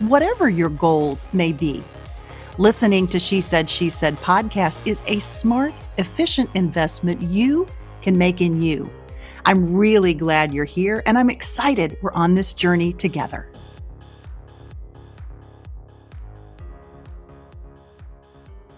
whatever your goals may be. Listening to She Said, She Said podcast is a smart, efficient investment you can make in you. I'm really glad you're here, and I'm excited we're on this journey together.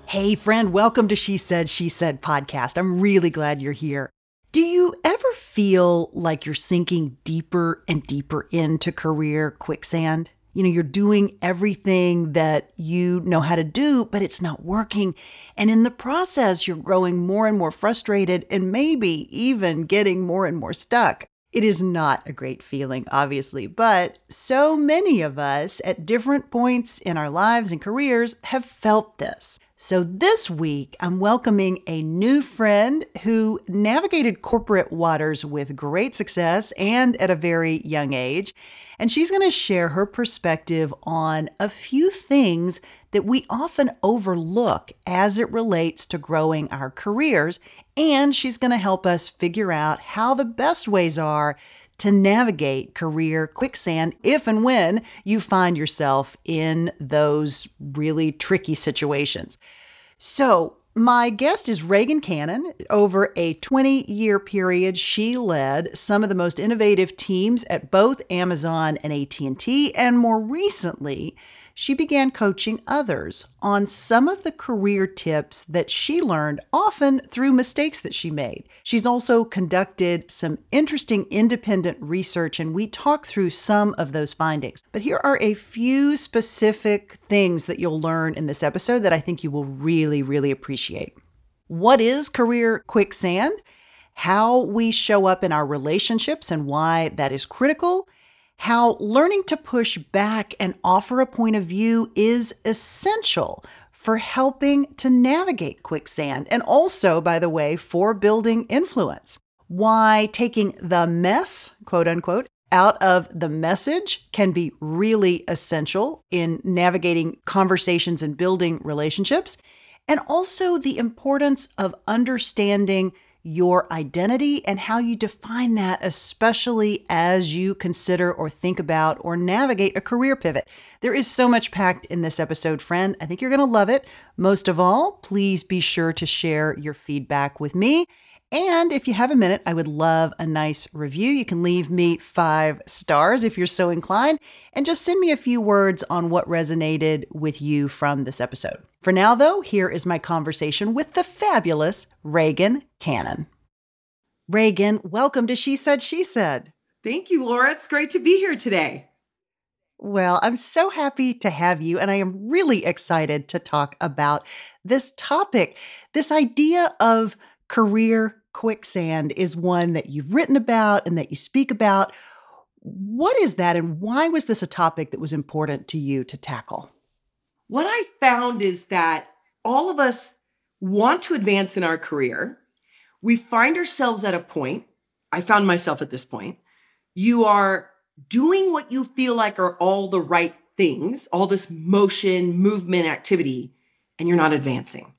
Hey, friend, welcome to She Said, She Said podcast. I'm really glad you're here. Do you ever feel like you're sinking deeper and deeper into career quicksand? You know, you're doing everything that you know how to do, but it's not working. And in the process, you're growing more and more frustrated and maybe even getting more and more stuck. It is not a great feeling, obviously, but so many of us at different points in our lives and careers have felt this. So this week, I'm welcoming a new friend who navigated corporate waters with great success and at a very young age. And she's going to share her perspective on a few things that we often overlook as it relates to growing our careers. And she's going to help us figure out how the best ways are to navigate career quicksand if and when you find yourself in those really tricky situations. So, my guest is Reagan Cannon. Over a 20 year period, she led some of the most innovative teams at both Amazon and AT&T, and more recently, she began coaching others on some of the career tips that she learned, often through mistakes that she made. She's also conducted some interesting independent research, and we talk through some of those findings. But here are a few specific things that you'll learn in this episode that I think you will really, really appreciate. What is career quicksand? How we show up in our relationships and why that is critical how learning to push back and offer a point of view is essential for helping to navigate quicksand and also, by the way, for building influence. Why taking the mess, quote unquote, out of the message can be really essential in navigating conversations and building relationships. And also the importance of understanding your identity and how you define that, especially as you consider or think about or navigate a career pivot. There is so much packed in this episode, friend. I think you're going to love it. Most of all, please be sure to share your feedback with me. And if you have a minute, I would love a nice review. You can leave me five stars if you're so inclined, and just send me a few words on what resonated with you from this episode. For now, though, here is my conversation with the fabulous Reagan Cannon. Reagan, welcome to She Said, She Said. Thank you, Laura. It's great to be here today. Well, I'm so happy to have you, and I am really excited to talk about this topic. This idea of career quicksand is one that you've written about and that you speak about. What is that, and why was this a topic that was important to you to tackle? What I found is that all of us want to advance in our career. We find ourselves at a point, I found myself at this point. You are doing what you feel like are all the right things, all this motion, movement, activity, and you're not advancing.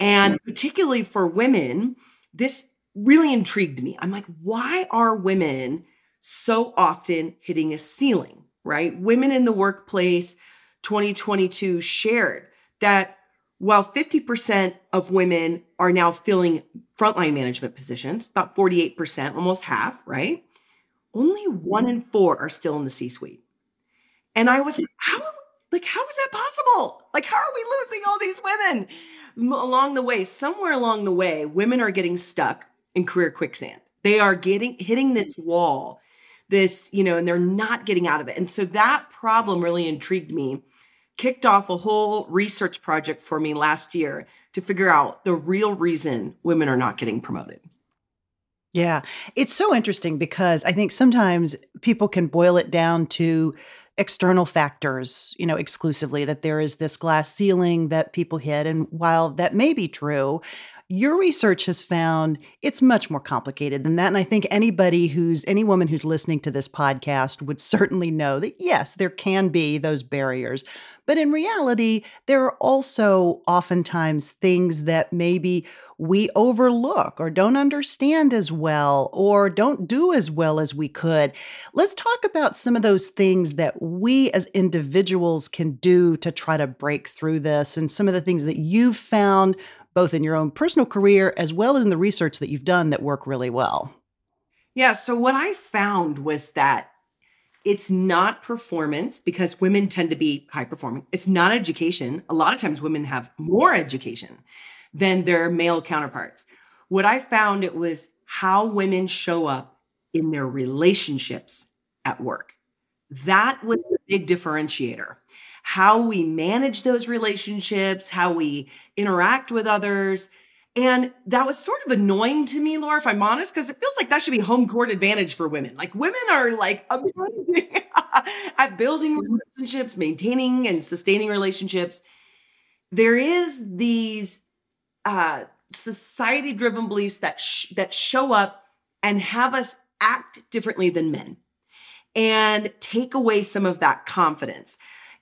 And particularly for women, this really intrigued me. I'm like, why are women so often hitting a ceiling, right? Women in the workplace 2022 shared that while 50% of women are now filling frontline management positions, about 48%, almost half, right? Only one in four are still in the C suite. And I was, how, like, how is that possible? Like, how are we losing all these women? along the way, somewhere along the way, women are getting stuck in career quicksand. They are getting hitting this wall, this, you know, and they're not getting out of it. And so that problem really intrigued me, kicked off a whole research project for me last year to figure out the real reason women are not getting promoted. Yeah, it's so interesting because I think sometimes people can boil it down to external factors, you know, exclusively, that there is this glass ceiling that people hit. And while that may be true, your research has found it's much more complicated than that. And I think anybody who's, any woman who's listening to this podcast would certainly know that yes, there can be those barriers. But in reality, there are also oftentimes things that maybe we overlook or don't understand as well or don't do as well as we could. Let's talk about some of those things that we as individuals can do to try to break through this and some of the things that you've found both in your own personal career as well as in the research that you've done that work really well. Yeah, so what I found was that it's not performance because women tend to be high performing. It's not education. A lot of times women have more education than their male counterparts. What I found it was how women show up in their relationships at work. That was the big differentiator. How we manage those relationships, how we interact with others. And that was sort of annoying to me, Laura, if I'm honest, because it feels like that should be home court advantage for women. Like women are like amazing at building relationships, maintaining and sustaining relationships. There is these uh, society driven beliefs that sh- that show up and have us act differently than men and take away some of that confidence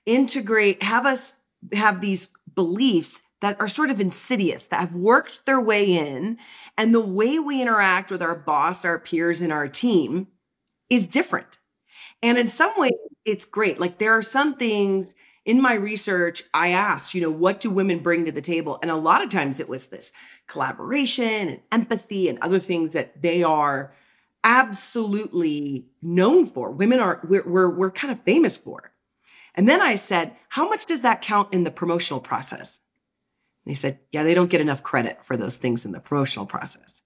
integrate have us have these beliefs that are sort of insidious that have worked their way in and the way we interact with our boss our peers and our team is different and in some ways it's great like there are some things in my research, I asked, you know, what do women bring to the table? And a lot of times it was this collaboration and empathy and other things that they are absolutely known for. Women are, we're, we're, we're kind of famous for. And then I said, how much does that count in the promotional process? They said, yeah, they don't get enough credit for those things in the promotional process.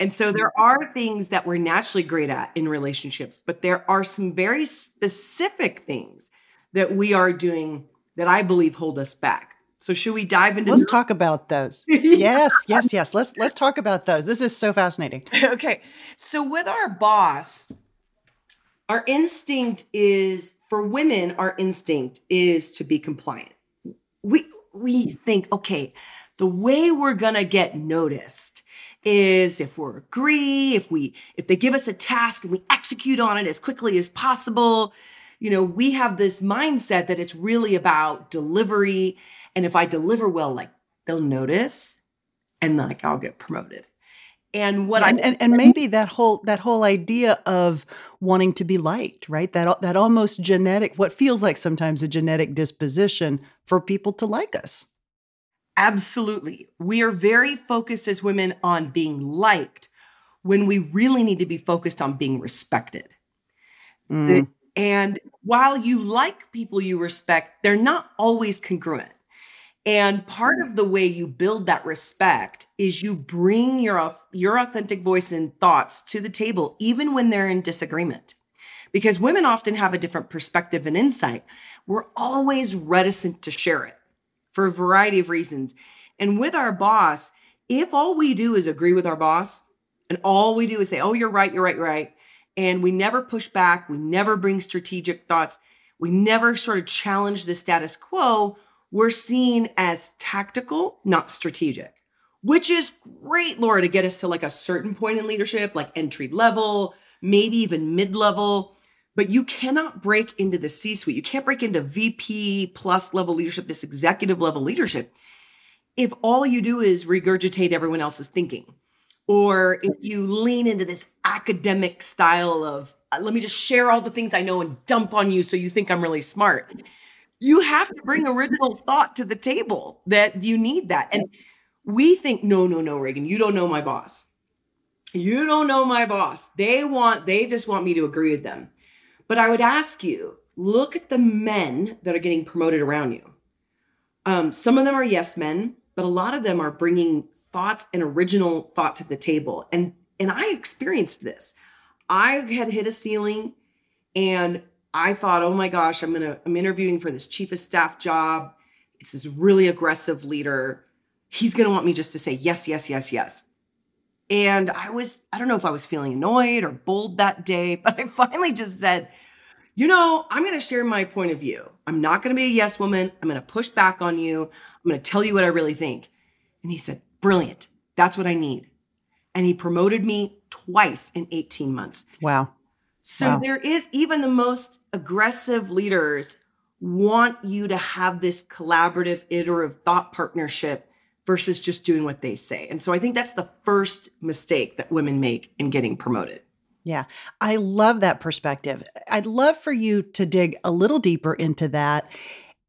And so there are things that we're naturally great at in relationships, but there are some very specific things that we are doing that I believe hold us back. So should we dive into Let's talk about those. yes, yes, yes. Let's let's talk about those. This is so fascinating. okay. So with our boss, our instinct is for women, our instinct is to be compliant. We we think, okay, the way we're to get noticed is if we agree, if we if they give us a task and we execute on it as quickly as possible, you know, we have this mindset that it's really about delivery. And if I deliver well, like they'll notice and like I'll get promoted. And what and, I and, and maybe that whole that whole idea of wanting to be liked, right? That that almost genetic, what feels like sometimes a genetic disposition for people to like us. Absolutely. We are very focused as women on being liked when we really need to be focused on being respected. Mm. And while you like people you respect, they're not always congruent. And part mm. of the way you build that respect is you bring your your authentic voice and thoughts to the table even when they're in disagreement. Because women often have a different perspective and insight. We're always reticent to share it for a variety of reasons. And with our boss, if all we do is agree with our boss and all we do is say, "Oh, you're right, you're right, you're right," And we never push back. We never bring strategic thoughts. We never sort of challenge the status quo. We're seen as tactical, not strategic, which is great, Laura, to get us to like a certain point in leadership, like entry level, maybe even mid level. But you cannot break into the C suite. You can't break into VP plus level leadership, this executive level leadership, if all you do is regurgitate everyone else's thinking or if you lean into this academic style of let me just share all the things I know and dump on you so you think I'm really smart. You have to bring original thought to the table that you need that. And we think, no, no, no, Reagan, you don't know my boss. You don't know my boss. They want, they just want me to agree with them. But I would ask you, look at the men that are getting promoted around you. Um, some of them are yes men, but a lot of them are bringing thoughts and original thought to the table. And and I experienced this. I had hit a ceiling and I thought, "Oh my gosh, I'm to I'm interviewing for this chief of staff job. It's this really aggressive leader. He's to want me just to say yes, yes, yes, yes." And I was I don't know if I was feeling annoyed or bold that day, but I finally just said, "You know, I'm to share my point of view. I'm not to be a yes woman. I'm to push back on you. I'm to tell you what I really think." And he said, Brilliant. That's what I need. And he promoted me twice in 18 months. Wow. So wow. there is even the most aggressive leaders want you to have this collaborative, iterative thought partnership versus just doing what they say. And so I think that's the first mistake that women make in getting promoted. Yeah, I love that perspective. I'd love for you to dig a little deeper into that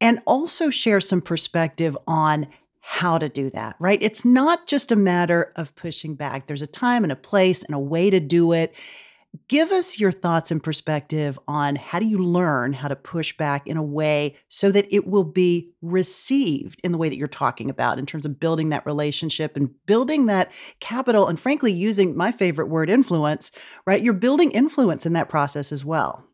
and also share some perspective on how to do that, right? It's not just a matter of pushing back. There's a time and a place and a way to do it. Give us your thoughts and perspective on how do you learn how to push back in a way so that it will be received in the way that you're talking about in terms of building that relationship and building that capital and frankly using my favorite word influence, right? You're building influence in that process as well.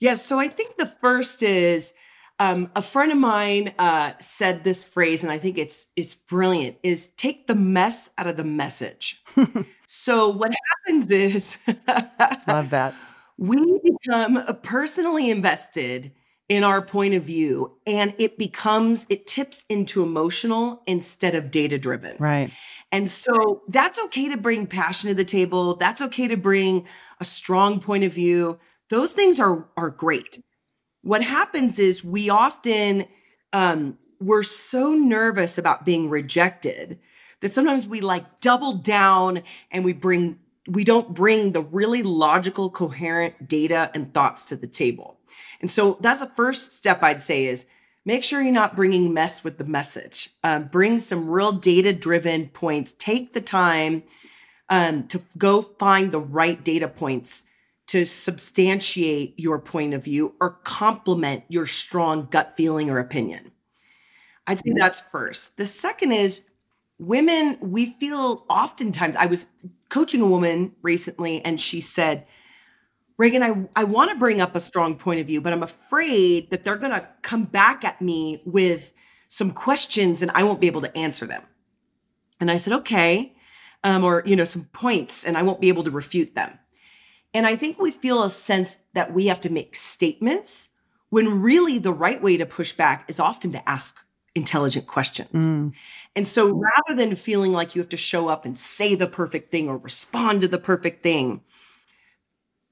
Yes, so I think the first is um, a friend of mine uh, said this phrase, and I think it's it's brilliant: is take the mess out of the message. so what happens is, love that we become personally invested in our point of view, and it becomes it tips into emotional instead of data driven. Right. And so that's okay to bring passion to the table. That's okay to bring a strong point of view. Those things are are great what happens is we often um, we're so nervous about being rejected that sometimes we like double down and we bring we don't bring the really logical coherent data and thoughts to the table and so that's the first step i'd say is make sure you're not bringing mess with the message um, bring some real data driven points take the time um, to go find the right data points to substantiate your point of view or complement your strong gut feeling or opinion. I'd say that's first. The second is women, we feel oftentimes, I was coaching a woman recently and she said, Reagan, I, I want to bring up a strong point of view, but I'm afraid that they're going to come back at me with some questions and I won't be able to answer them. And I said, okay, um, or, you know, some points and I won't be able to refute them. And I think we feel a sense that we have to make statements when really the right way to push back is often to ask intelligent questions. Mm. And so mm. rather than feeling like you have to show up and say the perfect thing or respond to the perfect thing,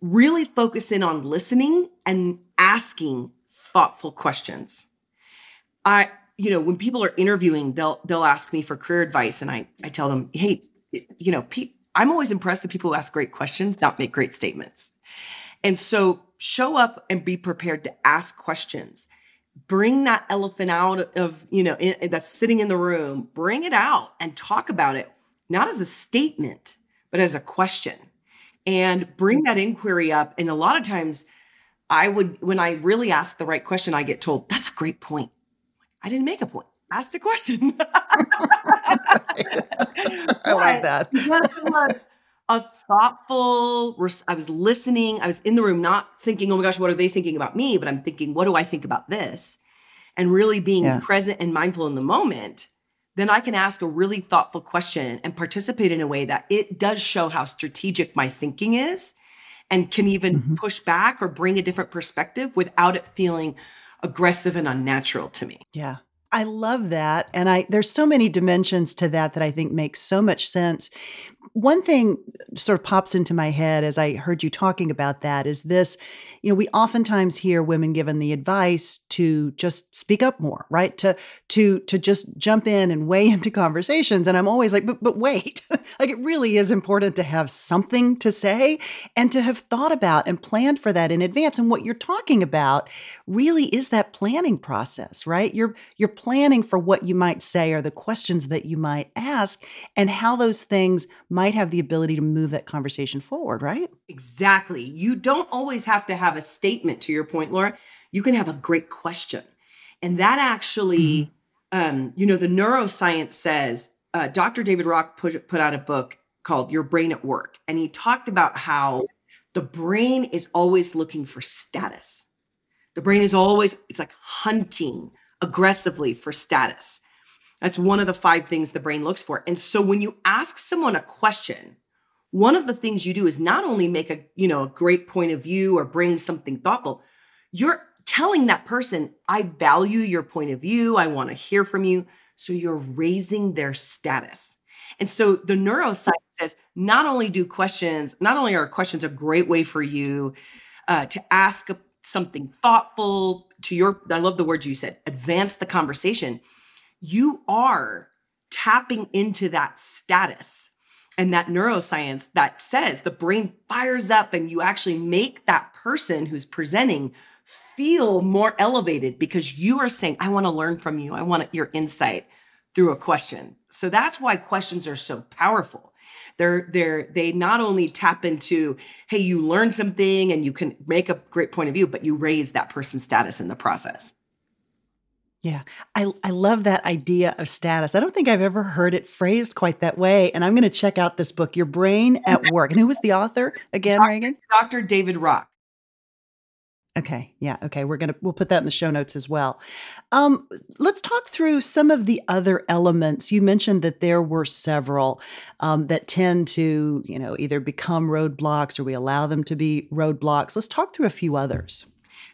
really focus in on listening and asking thoughtful questions. I you know, when people are interviewing, they'll they'll ask me for career advice and I I tell them, "Hey, you know, pe- I'm always impressed with people who ask great questions, not make great statements. And so show up and be prepared to ask questions. Bring that elephant out of, you know, in, that's sitting in the room, bring it out and talk about it, not as a statement, but as a question. And bring that inquiry up. And a lot of times, I would, when I really ask the right question, I get told, that's a great point. I didn't make a point asked a question. I like that. A thoughtful, I was listening. I was in the room, not thinking, oh my gosh, what are they thinking about me? But I'm thinking, what do I think about this? And really being yeah. present and mindful in the moment, then I can ask a really thoughtful question and participate in a way that it does show how strategic my thinking is and can even mm-hmm. push back or bring a different perspective without it feeling aggressive and unnatural to me. Yeah. I love that. And I there's so many dimensions to that that I think makes so much sense. One thing sort of pops into my head as I heard you talking about that is this, you know, we oftentimes hear women given the advice to just speak up more, right? To to to just jump in and weigh into conversations and I'm always like, but but wait. like it really is important to have something to say and to have thought about and planned for that in advance and what you're talking about really is that planning process, right? You're you're planning for what you might say or the questions that you might ask and how those things might have the ability to move that conversation forward, right? Exactly. You don't always have to have a statement to your point, Laura. You can have a great question. And that actually mm-hmm. um, you know, the neuroscience says uh, Dr. David Rock put, put out a book called Your Brain at Work. And he talked about how the brain is always looking for status. The brain is always, it's like hunting aggressively for status. That's one of the five things the brain looks for. And so when you ask someone a question, one of the things you do is not only make a, you know, a great point of view or bring something thoughtful, you're telling that person, I value your point of view. I want to hear from you. So you're raising their status. And so the neuroscience says not only do questions, not only are questions a great way for you uh, to ask something thoughtful to your, I love the words you said, advance the conversation. You are tapping into that status and that neuroscience that says the brain fires up and you actually make that person who's presenting feel more elevated because you are saying, I want to learn from you. I want your insight through a question. So that's why questions are so powerful. They're they're they not only tap into, hey, you learn something and you can make a great point of view, but you raise that person's status in the process. Yeah, I, I love that idea of status. I don't think I've ever heard it phrased quite that way. And I'm going to check out this book, Your Brain at Work. And who was the author again, Dr. Reagan? Dr. David Rock. Okay. Yeah. Okay. We're gonna we'll put that in the show notes as well. Um, let's talk through some of the other elements. You mentioned that there were several um, that tend to, you know, either become roadblocks or we allow them to be roadblocks. Let's talk through a few others.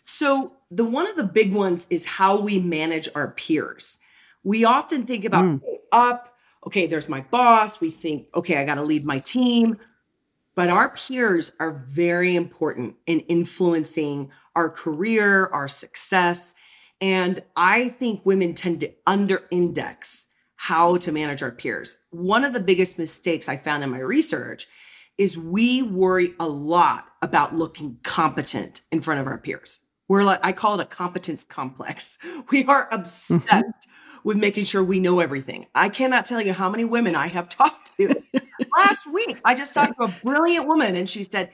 So the one of the big ones is how we manage our peers. We often think about mm. up. Okay, there's my boss. We think, okay, I got to lead my team. But our peers are very important in influencing our career, our success. And I think women tend to under index how to manage our peers. One of the biggest mistakes I found in my research is we worry a lot about looking competent in front of our peers. We're like, I call it a competence complex. We are obsessed mm-hmm. with making sure we know everything. I cannot tell you how many women I have talked to. Last week, I just talked to a brilliant woman and she said,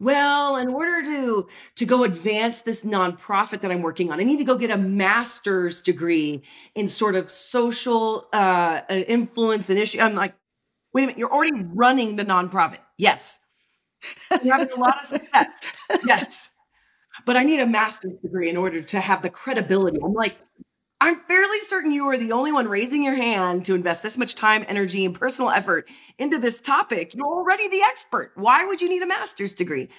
well in order to to go advance this nonprofit that i'm working on i need to go get a master's degree in sort of social uh, uh influence and issue i'm like wait a minute you're already running the nonprofit yes you're having a lot of success yes but i need a master's degree in order to have the credibility i'm like I'm fairly certain you are the only one raising your hand to invest this much time, energy, and personal effort into this topic. You're already the expert. Why would you need a master's degree?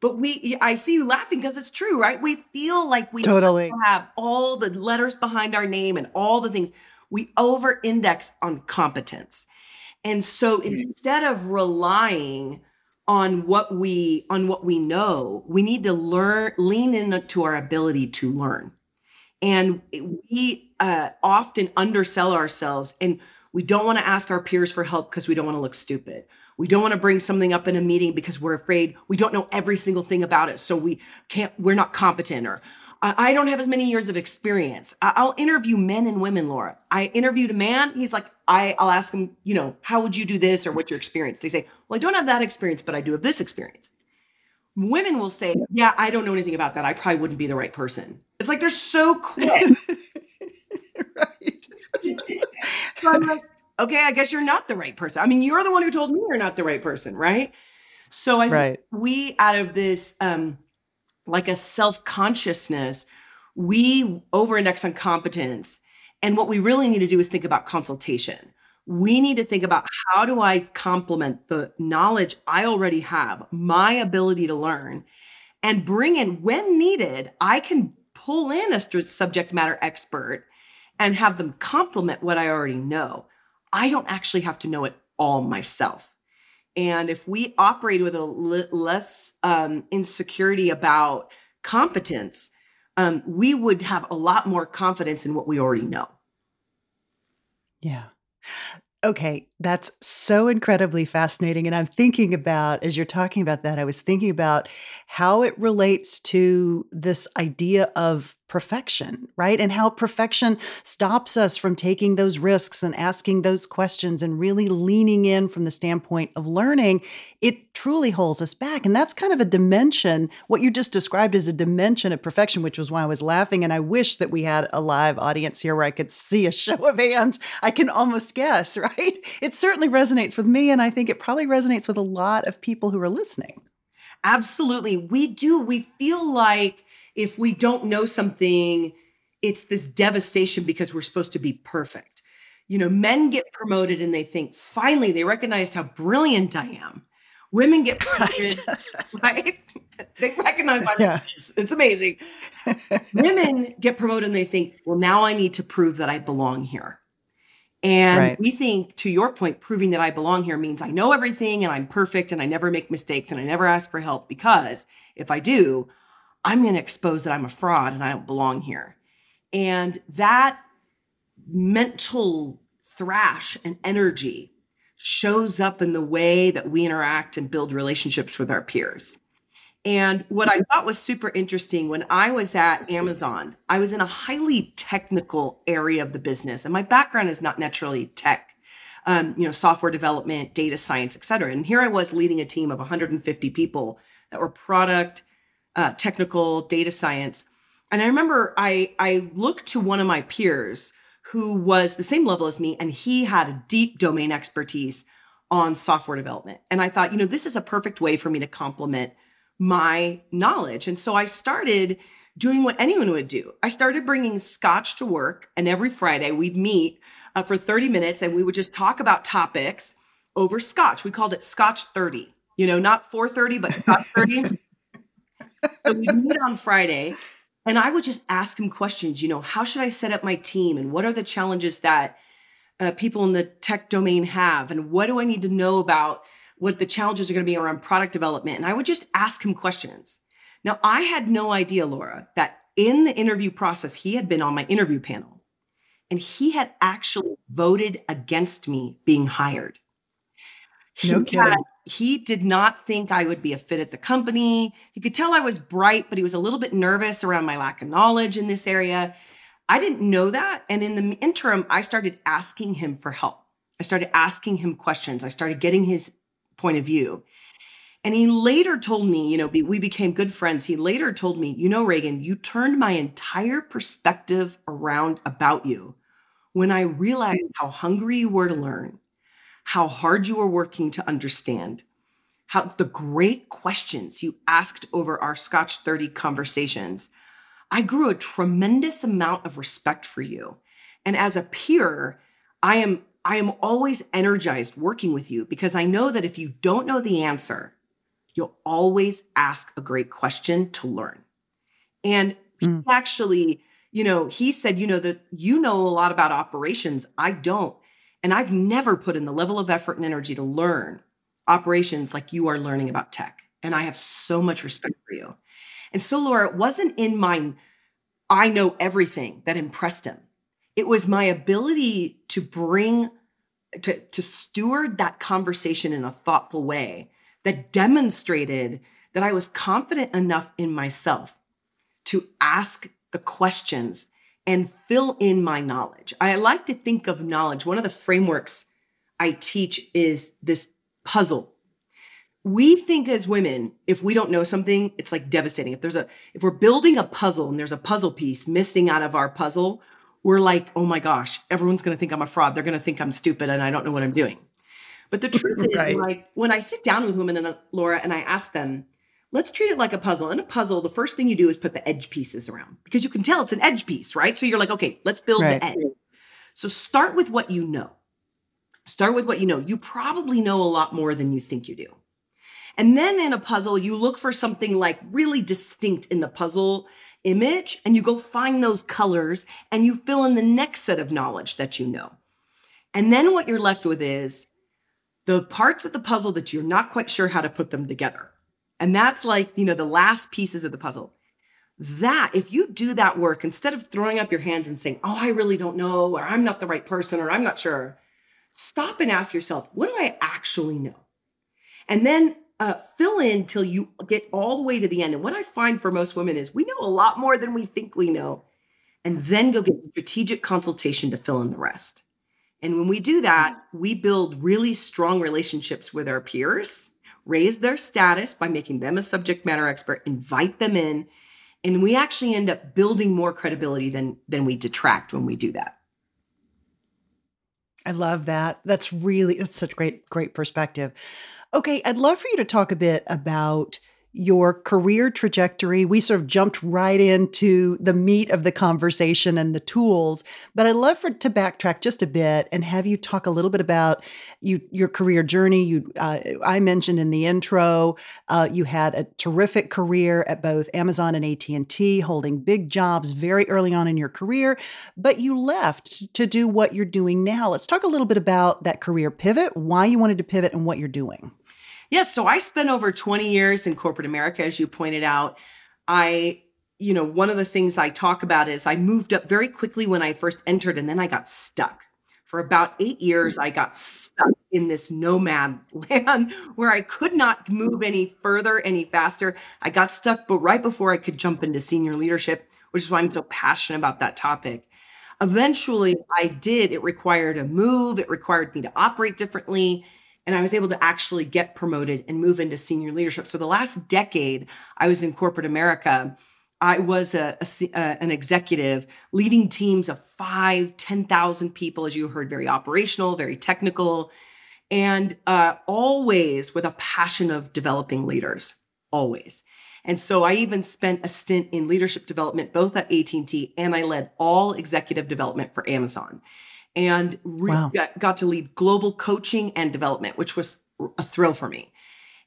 But we, I see you laughing because it's true, right? We feel like we totally have all the letters behind our name and all the things. We over index on competence. And so mm-hmm. instead of relying on what we on what we know, we need to learn lean into our ability to learn. And we uh, often undersell ourselves and we don't want to ask our peers for help because we don't want to look stupid. We don't want to bring something up in a meeting because we're afraid we don't know every single thing about it. So we can't, we're not competent or I don't have as many years of experience. I'll interview men and women, Laura. I interviewed a man. He's like, I, I'll ask them, you know, how would you do this or what's your experience? They say, well, I don't have that experience, but I do have this experience. Women will say, yeah, I don't know anything about that. I probably wouldn't be the right person. It's like they're so quick. right. so I'm like, okay, I guess you're not the right person. I mean, you're the one who told me you're not the right person, right? So I right. we out of this um like a self-consciousness, we over-index on competence. And what we really need to do is think about consultation. We need to think about how do I complement the knowledge I already have, my ability to learn, and bring in when needed, I can pull in a subject matter expert and have them complement what I already know. I don't actually have to know it all myself. And if we operate with a less um, insecurity about competence, um, we would have a lot more confidence in what we already know. Yeah. Okay, That's so incredibly fascinating. And I'm thinking about, as you're talking about that, I was thinking about how it relates to this idea of perfection, right? And how perfection stops us from taking those risks and asking those questions and really leaning in from the standpoint of learning. It truly holds us back. And that's kind of a dimension, what you just described as a dimension of perfection, which was why I was laughing. And I wish that we had a live audience here where I could see a show of hands. I can almost guess, right? It certainly resonates with me. And I think it probably resonates with a lot of people who are listening. Absolutely. We do. We feel like, if we don't know something, it's this devastation because we're supposed to be perfect. You know, men get promoted and they think, finally, they recognized how brilliant I am. Women get promoted, right? right? they recognize my yeah. It's amazing. Women get promoted and they think, well, now I need to prove that I belong here. And right. we think, to your point, proving that I belong here means I know everything and I'm perfect and I never make mistakes and I never ask for help because if I do, I'm going to expose that I'm a fraud and I don't belong here. And that mental thrash and energy shows up in the way that we interact and build relationships with our peers. And what I thought was super interesting when I was at Amazon, I was in a highly technical area of the business, and my background is not naturally tech, um, you know, software development, data science, et cetera. And here I was leading a team of 150 people that were product uh, technical data science. And I remember I I looked to one of my peers who was the same level as me, and he had a deep domain expertise on software development. And I thought, you know, this is a perfect way for me to complement my knowledge. And so I started doing what anyone would do. I started bringing scotch to work, and every Friday we'd meet uh, for 30 minutes and we would just talk about topics over scotch. We called it Scotch 30, you know, not 430, but Scotch 30. so we meet on Friday and I would just ask him questions, you know, how should I set up my team and what are the challenges that uh, people in the tech domain have and what do I need to know about what the challenges are going to be around product development and I would just ask him questions. Now, I had no idea, Laura, that in the interview process, he had been on my interview panel and he had actually voted against me being hired. No he kidding. Had, he did not think I would be a fit at the company. He could tell I was bright, but he was a little bit nervous around my lack of knowledge in this area. I didn't know that. And in the interim, I started asking him for help. I started asking him questions. I started getting his point of view. And he later told me, you know, we became good friends. He later told me, you know, Reagan, you turned my entire perspective around about you when I realized how hungry you were to learn how hard you were working to understand, how the great questions you asked over our Scotch 30 conversations. I grew a tremendous amount of respect for you. And as a peer, I am I am always energized working with you because I know that if you don't know the answer, you'll always ask a great question to learn. And mm. actually, you know, he said, you know, that you know a lot about operations. I don't. And I've never put in the level of effort and energy to learn operations like you are learning about tech. And I have so much respect for you. And so, Laura, it wasn't in my I know everything that impressed him. It was my ability to bring, to, to steward that conversation in a thoughtful way that demonstrated that I was confident enough in myself to ask the questions and fill in my knowledge. I like to think of knowledge. One of the frameworks I teach is this puzzle. We think as women, if we don't know something, it's like devastating. If there's a if we're building a puzzle and there's a puzzle piece missing out of our puzzle, we're like, "Oh my gosh, everyone's going to think I'm a fraud. They're going to think I'm stupid and I don't know what I'm doing." But the truth is I when I sit down with women and uh, Laura and I ask them, let's treat it like a puzzle. In a puzzle, the first thing you do is put the edge pieces around because you can tell it's an edge piece, right? So you're like, okay, let's build right. the edge. So start with what you know. Start with what you know. You probably know a lot more than you think you do. And then in a puzzle, you look for something like really distinct in the puzzle image and you go find those colors and you fill in the next set of knowledge that you know. And then what you're left with is the parts of the puzzle that you're not quite sure how to put them together. And that's like, you know, the last pieces of the puzzle. That, if you do that work, instead of throwing up your hands and saying, oh, I really don't know, or I'm not the right person, or I'm not sure, stop and ask yourself, what do I actually know? And then uh, fill in till you get all the way to the end. And what I find for most women is we know a lot more than we think we know, and then go get strategic consultation to fill in the rest. And when we do that, we build really strong relationships with our peers, raise their status by making them a subject matter expert, invite them in, and we actually end up building more credibility than than we detract when we do that. I love that. That's really that's such great great perspective. Okay, I'd love for you to talk a bit about your career trajectory. We sort of jumped right into the meat of the conversation and the tools, but I'd love for to backtrack just a bit and have you talk a little bit about you your career journey. You, uh, I mentioned in the intro, uh, you had a terrific career at both Amazon and AT and T, holding big jobs very early on in your career, but you left to do what you're doing now. Let's talk a little bit about that career pivot, why you wanted to pivot, and what you're doing. Yes. So I spent over 20 years in corporate America, as you pointed out. I, you know, one of the things I talk about is I moved up very quickly when I first entered, and then I got stuck. For about eight years, mm-hmm. I got stuck in this nomad land where I could not move any further, any faster. I got stuck, but right before I could jump into senior leadership, which is why I'm so passionate about that topic. Eventually, I did. It required a move, it required me to operate differently and I was able to actually get promoted and move into senior leadership. So the last decade I was in corporate America, I was a, a, an executive leading teams of five, 10,000 people, as you heard, very operational, very technical, and uh, always with a passion of developing leaders, always. And so I even spent a stint in leadership development, both at AT&T and I led all executive development for Amazon and re- wow. got, got to lead global coaching and development, which was a thrill for me.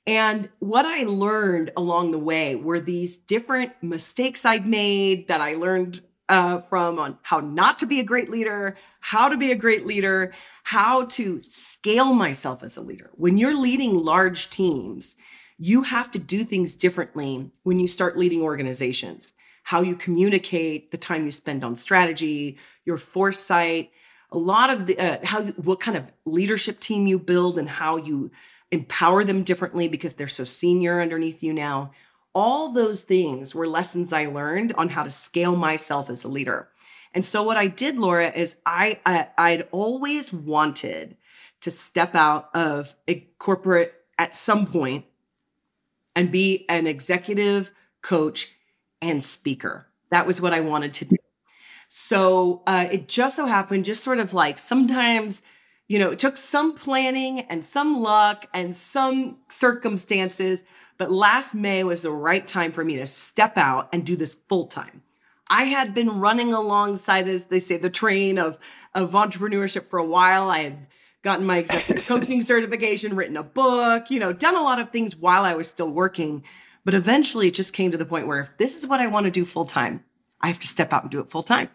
And what I learned along the way were these different mistakes I'd made that I learned uh, from on how not to be a great leader, how to be a great leader, how to scale myself as a leader. When you're leading large teams, you have to do things differently when you start leading organizations. How you communicate, the time you spend on strategy, your foresight, a lot of the uh, how you, what kind of leadership team you build and how you empower them differently because they're so senior underneath you now. All those things were lessons i learned on how to scale myself as a leader. And so what i did laura is i, I i'd always wanted to step out of a corporate at some point and be an executive coach and speaker. That was what i wanted to do so uh, it just so happened, just sort of like sometimes, you know, it took some planning and some luck and some circumstances, but last May was the right time for me to step out and do this full time. I had been running alongside, as they say, the train of, of entrepreneurship for a while. I had gotten my executive coaching certification, written a book, you know, done a lot of things while I was still working. But eventually it just came to the point where if this is what I want to do full time, I have to step out and do it full time.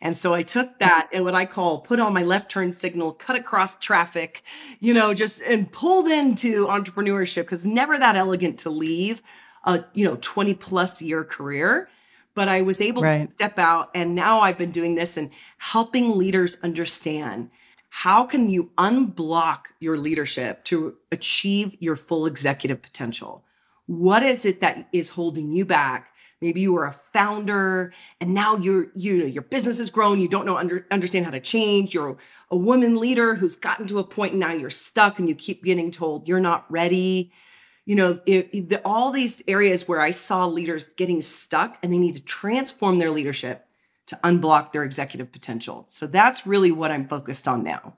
And so I took that and what I call put on my left turn signal, cut across traffic, you know, just and pulled into entrepreneurship because never that elegant to leave a, you know, 20 plus year career. But I was able right. to step out and now I've been doing this and helping leaders understand how can you unblock your leadership to achieve your full executive potential? What is it that is holding you back? Maybe you were a founder and now you're you know your business has grown you don't know under, understand how to change you're a woman leader who's gotten to a point and now you're stuck and you keep getting told you're not ready. You know it, it, the, all these areas where i saw leaders getting stuck and they need to transform their leadership to unblock their executive potential. So that's really what i'm focused on now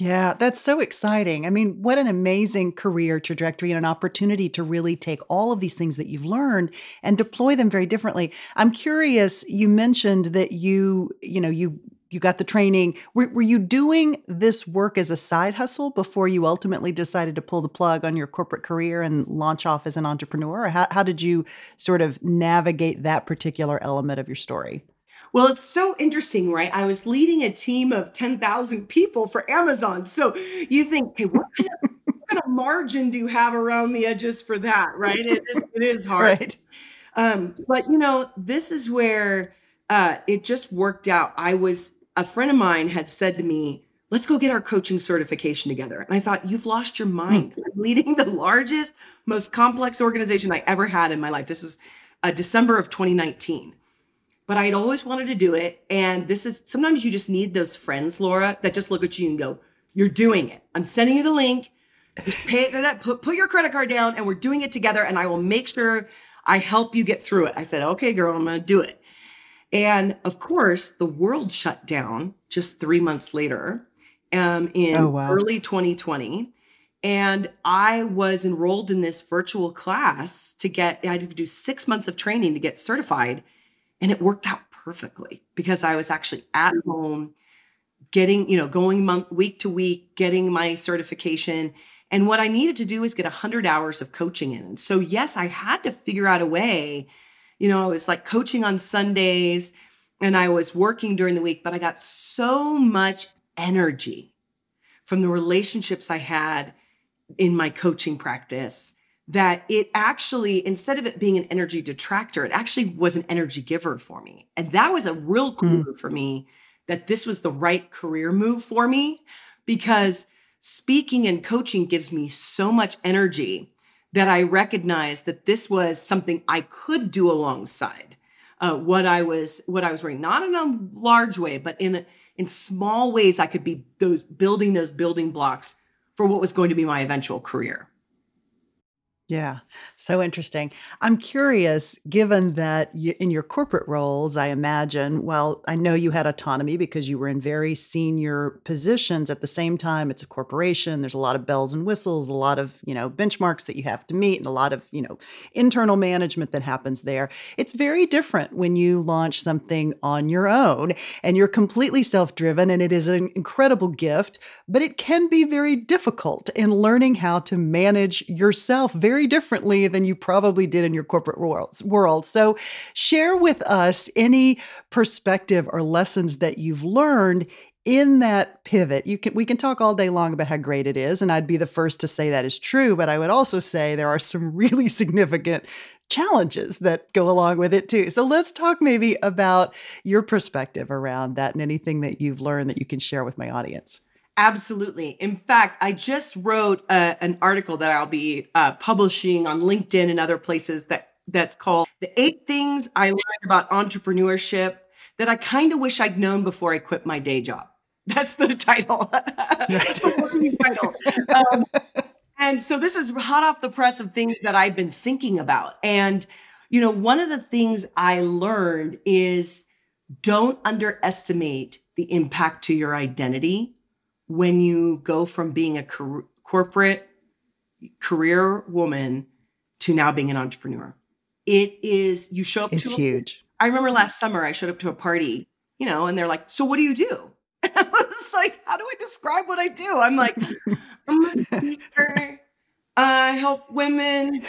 yeah, that's so exciting. I mean, what an amazing career trajectory and an opportunity to really take all of these things that you've learned and deploy them very differently. I'm curious, you mentioned that you, you know, you you got the training. Were, were you doing this work as a side hustle before you ultimately decided to pull the plug on your corporate career and launch off as an entrepreneur? Or how, how did you sort of navigate that particular element of your story? Well, it's so interesting, right? I was leading a team of 10,000 people for Amazon. So you think, hey, what kind, of, what kind of margin do you have around the edges for that, right? It is, it is hard. Right. Um, but, you know, this is where uh, it just worked out. I was, a friend of mine had said to me, let's go get our coaching certification together. And I thought, you've lost your mind. I'm leading the largest, most complex organization I ever had in my life. This was uh, December of 2019. But I'd always wanted to do it. And this is sometimes you just need those friends, Laura, that just look at you and go, You're doing it. I'm sending you the link. Just pay that, put, put your credit card down and we're doing it together. And I will make sure I help you get through it. I said, Okay, girl, I'm going to do it. And of course, the world shut down just three months later um, in oh, wow. early 2020. And I was enrolled in this virtual class to get, I had to do six months of training to get certified. And it worked out perfectly because I was actually at mm-hmm. home getting, you know, going month, week to week, getting my certification. And what I needed to do was get 100 hours of coaching in. And so, yes, I had to figure out a way. You know, I was like coaching on Sundays and I was working during the week, but I got so much energy from the relationships I had in my coaching practice that it actually, instead of it being an energy detractor, it actually was an energy giver for me. And that was a real clue mm. for me that this was the right career move for me because speaking and coaching gives me so much energy that I recognized that this was something I could do alongside uh, what I was what I was wearing, not in a large way, but in a, in small ways I could be those building those building blocks for what was going to be my eventual career. Yeah, so interesting. I'm curious, given that you, in your corporate roles, I imagine, well, I know you had autonomy because you were in very senior positions. At the same time, it's a corporation. There's a lot of bells and whistles, a lot of, you know, benchmarks that you have to meet, and a lot of, you know, internal management that happens there. It's very different when you launch something on your own and you're completely self driven, and it is an incredible gift, but it can be very difficult in learning how to manage yourself very very differently than you probably did in your corporate world. So, share with us any perspective or lessons that you've learned in that pivot. You can we can talk all day long about how great it is and I'd be the first to say that is true, but I would also say there are some really significant challenges that go along with it too. So let's talk maybe about your perspective around that and anything that you've learned that you can share with my audience. Absolutely. In fact, I just wrote a, an article that I'll be uh, publishing on LinkedIn and other places that that's called "The Eight Things I Learned About Entrepreneurship That I Kind of Wish I'd Known Before I Quit My Day Job." That's the title. title. Um, and so this is hot off the press of things that I've been thinking about. And you know, one of the things I learned is don't underestimate the impact to your identity when you go from being a cor- corporate career woman to now being an entrepreneur. It is you show up it's to huge. A, I remember last summer I showed up to a party, you know, and they're like, "So what do you do?" And I was like, "How do I describe what I do?" I'm like, "I'm a speaker. I help women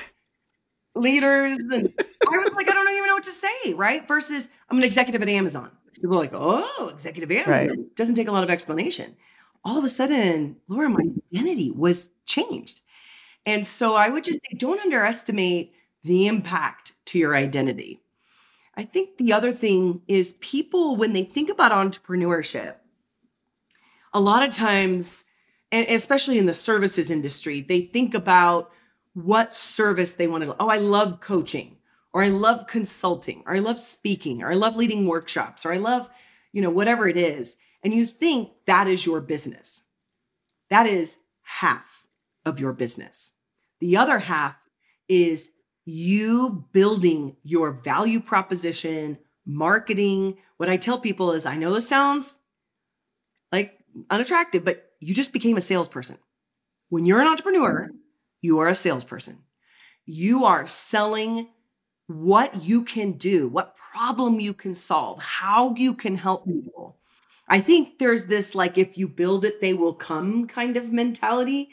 leaders and I was like, I don't even know what to say, right? Versus I'm an executive at Amazon. People are like, oh, executive Amazon. Right. Doesn't take a lot of explanation all of a sudden, Laura, my identity was changed. And so I would just say, don't underestimate the impact to your identity. I think the other thing is people, when they think about entrepreneurship, a lot of times, and especially in the services industry, they think about what service they want to. Oh, I love coaching, or I love consulting, or I love speaking, or I love leading workshops, or I love, you know, whatever it is and you think that is your business. That is half of your business. The other half is you building your value proposition, marketing. What I tell people is I know this sounds like unattractive, but you just became a salesperson. When you're an entrepreneur, you are a salesperson. You are selling what you can do, what problem you can solve, how you can help people. I think there's this like, if you build it, they will come kind of mentality.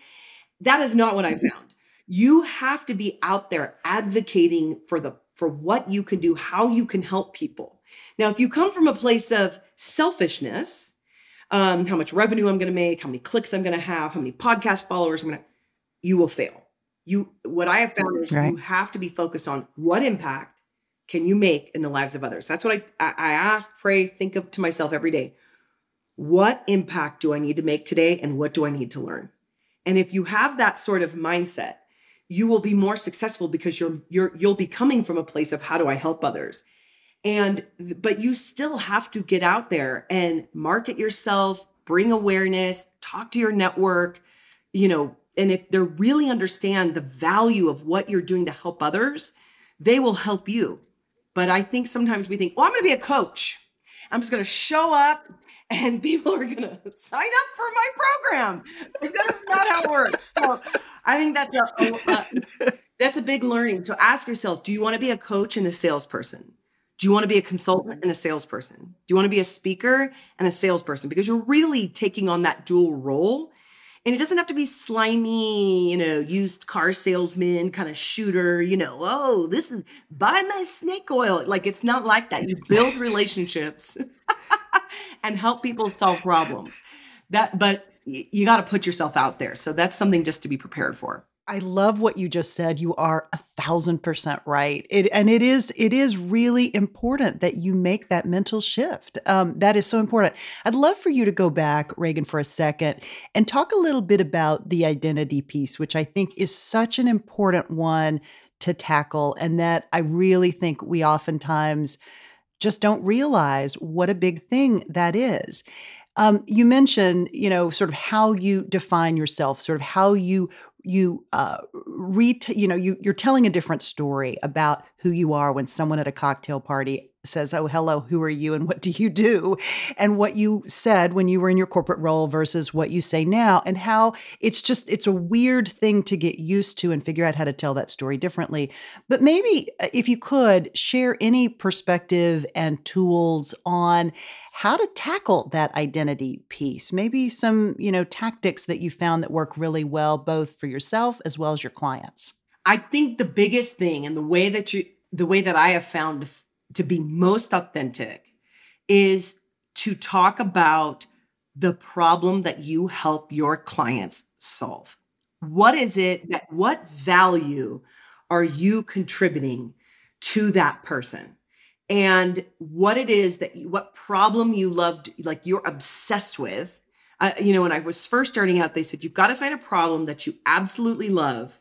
That is not what I mm-hmm. found. You have to be out there advocating for the for what you can do, how you can help people. Now, if you come from a place of selfishness, um, how much revenue I'm going to make, how many clicks I'm going to have, how many podcast followers I'm going to, you will fail. You, what I have found is right. you have to be focused on what impact can you make in the lives of others. That's what I, I ask, pray, think of to myself every day what impact do I need to make today and what do I need to learn? And if you have that sort of mindset, you will be more successful because you're you're you'll be coming from a place of how do I help others? And but you still have to get out there and market yourself, bring awareness, talk to your network, you know, and if they really understand the value of what you're doing to help others, they will help you. But I think sometimes we think, well, I'm going to be a coach. I'm just going to show up and people are going to sign up for my program. That is not how it works. So I think that's a, a, uh, that's a big learning. So ask yourself, do you want to be a coach and a salesperson? Do you want to be a consultant and a salesperson? Do you want to be a speaker and a salesperson? Because you're really taking on that dual role and it doesn't have to be slimy, you know, used car salesman kind of shooter, you know, oh, this is buy my snake oil. Like it's not like that. You build relationships and help people solve problems. That but you got to put yourself out there. So that's something just to be prepared for. I love what you just said. You are a thousand percent right. It, and it is it is really important that you make that mental shift. Um, that is so important. I'd love for you to go back, Reagan, for a second and talk a little bit about the identity piece, which I think is such an important one to tackle, and that I really think we oftentimes just don't realize what a big thing that is. Um, you mentioned, you know, sort of how you define yourself, sort of how you you uh, read, you know, you, you're telling a different story about who you are when someone at a cocktail party says, Oh, hello, who are you and what do you do? And what you said when you were in your corporate role versus what you say now, and how it's just, it's a weird thing to get used to and figure out how to tell that story differently. But maybe uh, if you could share any perspective and tools on how to tackle that identity piece maybe some you know tactics that you found that work really well both for yourself as well as your clients i think the biggest thing and the way that you the way that i have found to be most authentic is to talk about the problem that you help your clients solve. What is it that what value are you contributing to that person? And what it is that you, what problem you loved like you're obsessed with. Uh, you know when i was first starting out they said you've got to find a problem that you absolutely love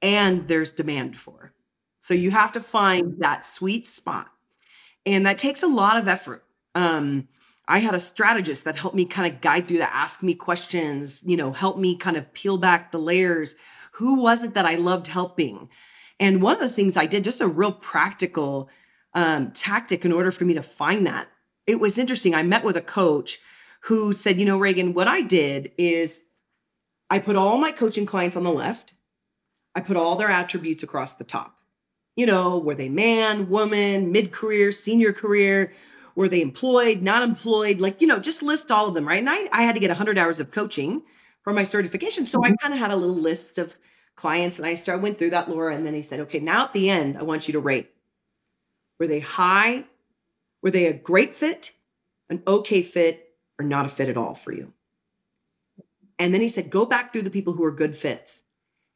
and there's demand for so you have to find that sweet spot and that takes a lot of effort um, i had a strategist that helped me kind of guide through that ask me questions you know help me kind of peel back the layers who was it that i loved helping and one of the things i did just a real practical um, tactic in order for me to find that. It was interesting. I met with a coach who said, you know, Reagan, what I did is I put all my coaching clients on the left, I put all their attributes across the top. You know, were they man, woman, mid career, senior career? Were they employed, not employed? Like, you know, just list all of them, right? And I, I had to get 100 hours of coaching for my certification. So I mm-hmm. kind of had a little list of clients and I started, went through that, Laura. And then he said, okay, now at the end, I want you to rate were they high? Were they a great fit, an okay fit, or not a fit at all for you? And then he said, go back through the people who are good fits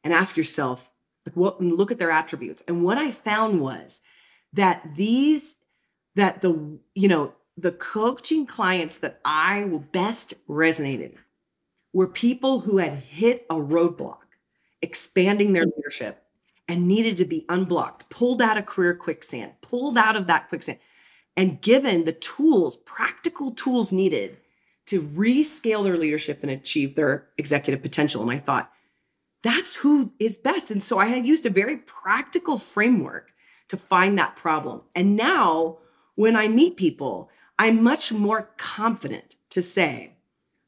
and ask yourself, like, what, look at their attributes. And what I found was that these, that the, you know, the coaching clients that I best resonated were people who had hit a roadblock, expanding their leadership and needed to be unblocked, pulled out of career quicksand, pulled out of that quicksand, and given the tools, practical tools needed to rescale their leadership and achieve their executive potential. And I thought, that's who is best. And so I had used a very practical framework to find that problem. And now when I meet people, I'm much more confident to say,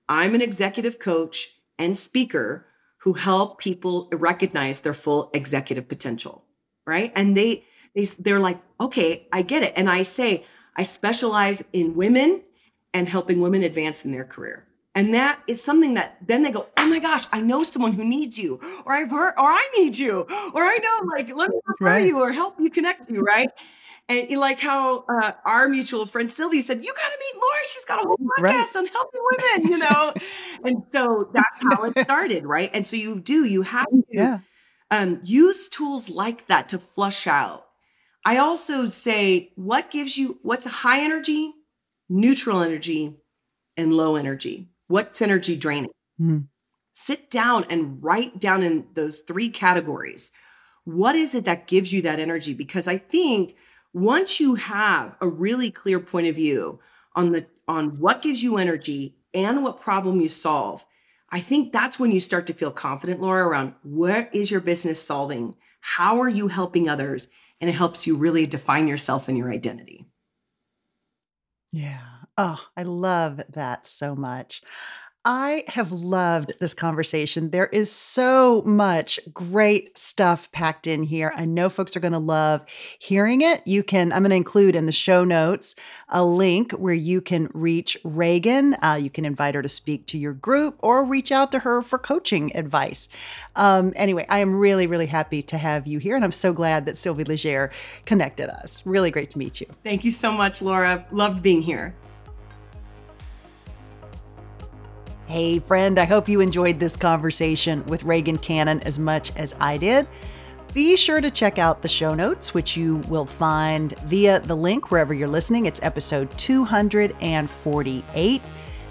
I'm an executive coach and speaker who help people recognize their full executive potential, right? And they they they're like, "Okay, I get it." And I say, "I specialize in women and helping women advance in their career." And that is something that then they go, "Oh my gosh, I know someone who needs you." Or I've heard or I need you. Or I know like, "Let me refer right. you or help you connect you," right? And like how uh, our mutual friend Sylvie said, you got to meet Laura. She's got a whole podcast right. on helping women, you know? and so that's how it started, right? And so you do, you have to yeah. um, use tools like that to flush out. I also say, what gives you, what's a high energy, neutral energy, and low energy? What's energy draining? Mm. Sit down and write down in those three categories. What is it that gives you that energy? Because I think once you have a really clear point of view on the on what gives you energy and what problem you solve, I think that's when you start to feel confident, Laura, around where is your business solving? How are you helping others? And it helps you really define yourself and your identity. Yeah. Oh, I love that so much. I have loved this conversation. There is so much great stuff packed in here. I know folks are going to love hearing it. You can, I'm going to include in the show notes a link where you can reach Reagan. Uh, you can invite her to speak to your group or reach out to her for coaching advice. Um, anyway, I am really, really happy to have you here. And I'm so glad that Sylvie Legere connected us. Really great to meet you. Thank you so much, Laura. Loved being here. Hey, friend, I hope you enjoyed this conversation with Reagan Cannon as much as I did. Be sure to check out the show notes, which you will find via the link wherever you're listening. It's episode 248.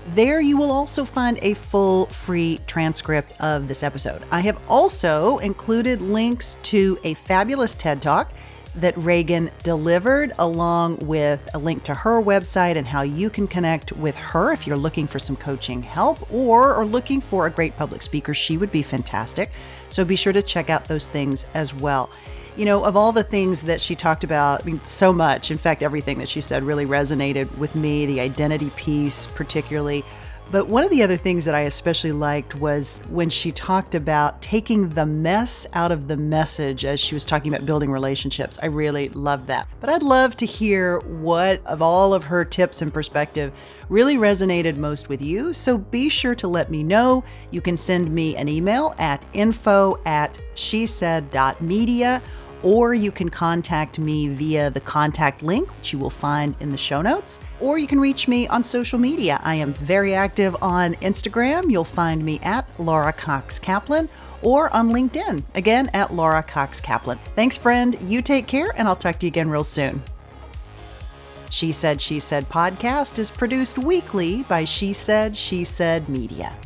There, you will also find a full free transcript of this episode. I have also included links to a fabulous TED Talk that Reagan delivered, along with a link to her website and how you can connect with her if you're looking for some coaching help or are looking for a great public speaker. She would be fantastic. So be sure to check out those things as well. You know, of all the things that she talked about, I mean, so much, in fact, everything that she said really resonated with me, the identity piece, particularly. But one of the other things that I especially liked was when she talked about taking the mess out of the message as she was talking about building relationships. I really loved that. But I'd love to hear what of all of her tips and perspective really resonated most with you. So be sure to let me know. You can send me an email at info at she said.media or you can contact me via the contact link, which you will find in the show notes, or you can reach me on social media. I am very active on Instagram. You'll find me at Laura Cox Kaplan or on LinkedIn, again at Laura Cox Kaplan. Thanks, friend. You take care, and I'll talk to you again real soon. She Said, She Said podcast is produced weekly by She Said, She Said Media.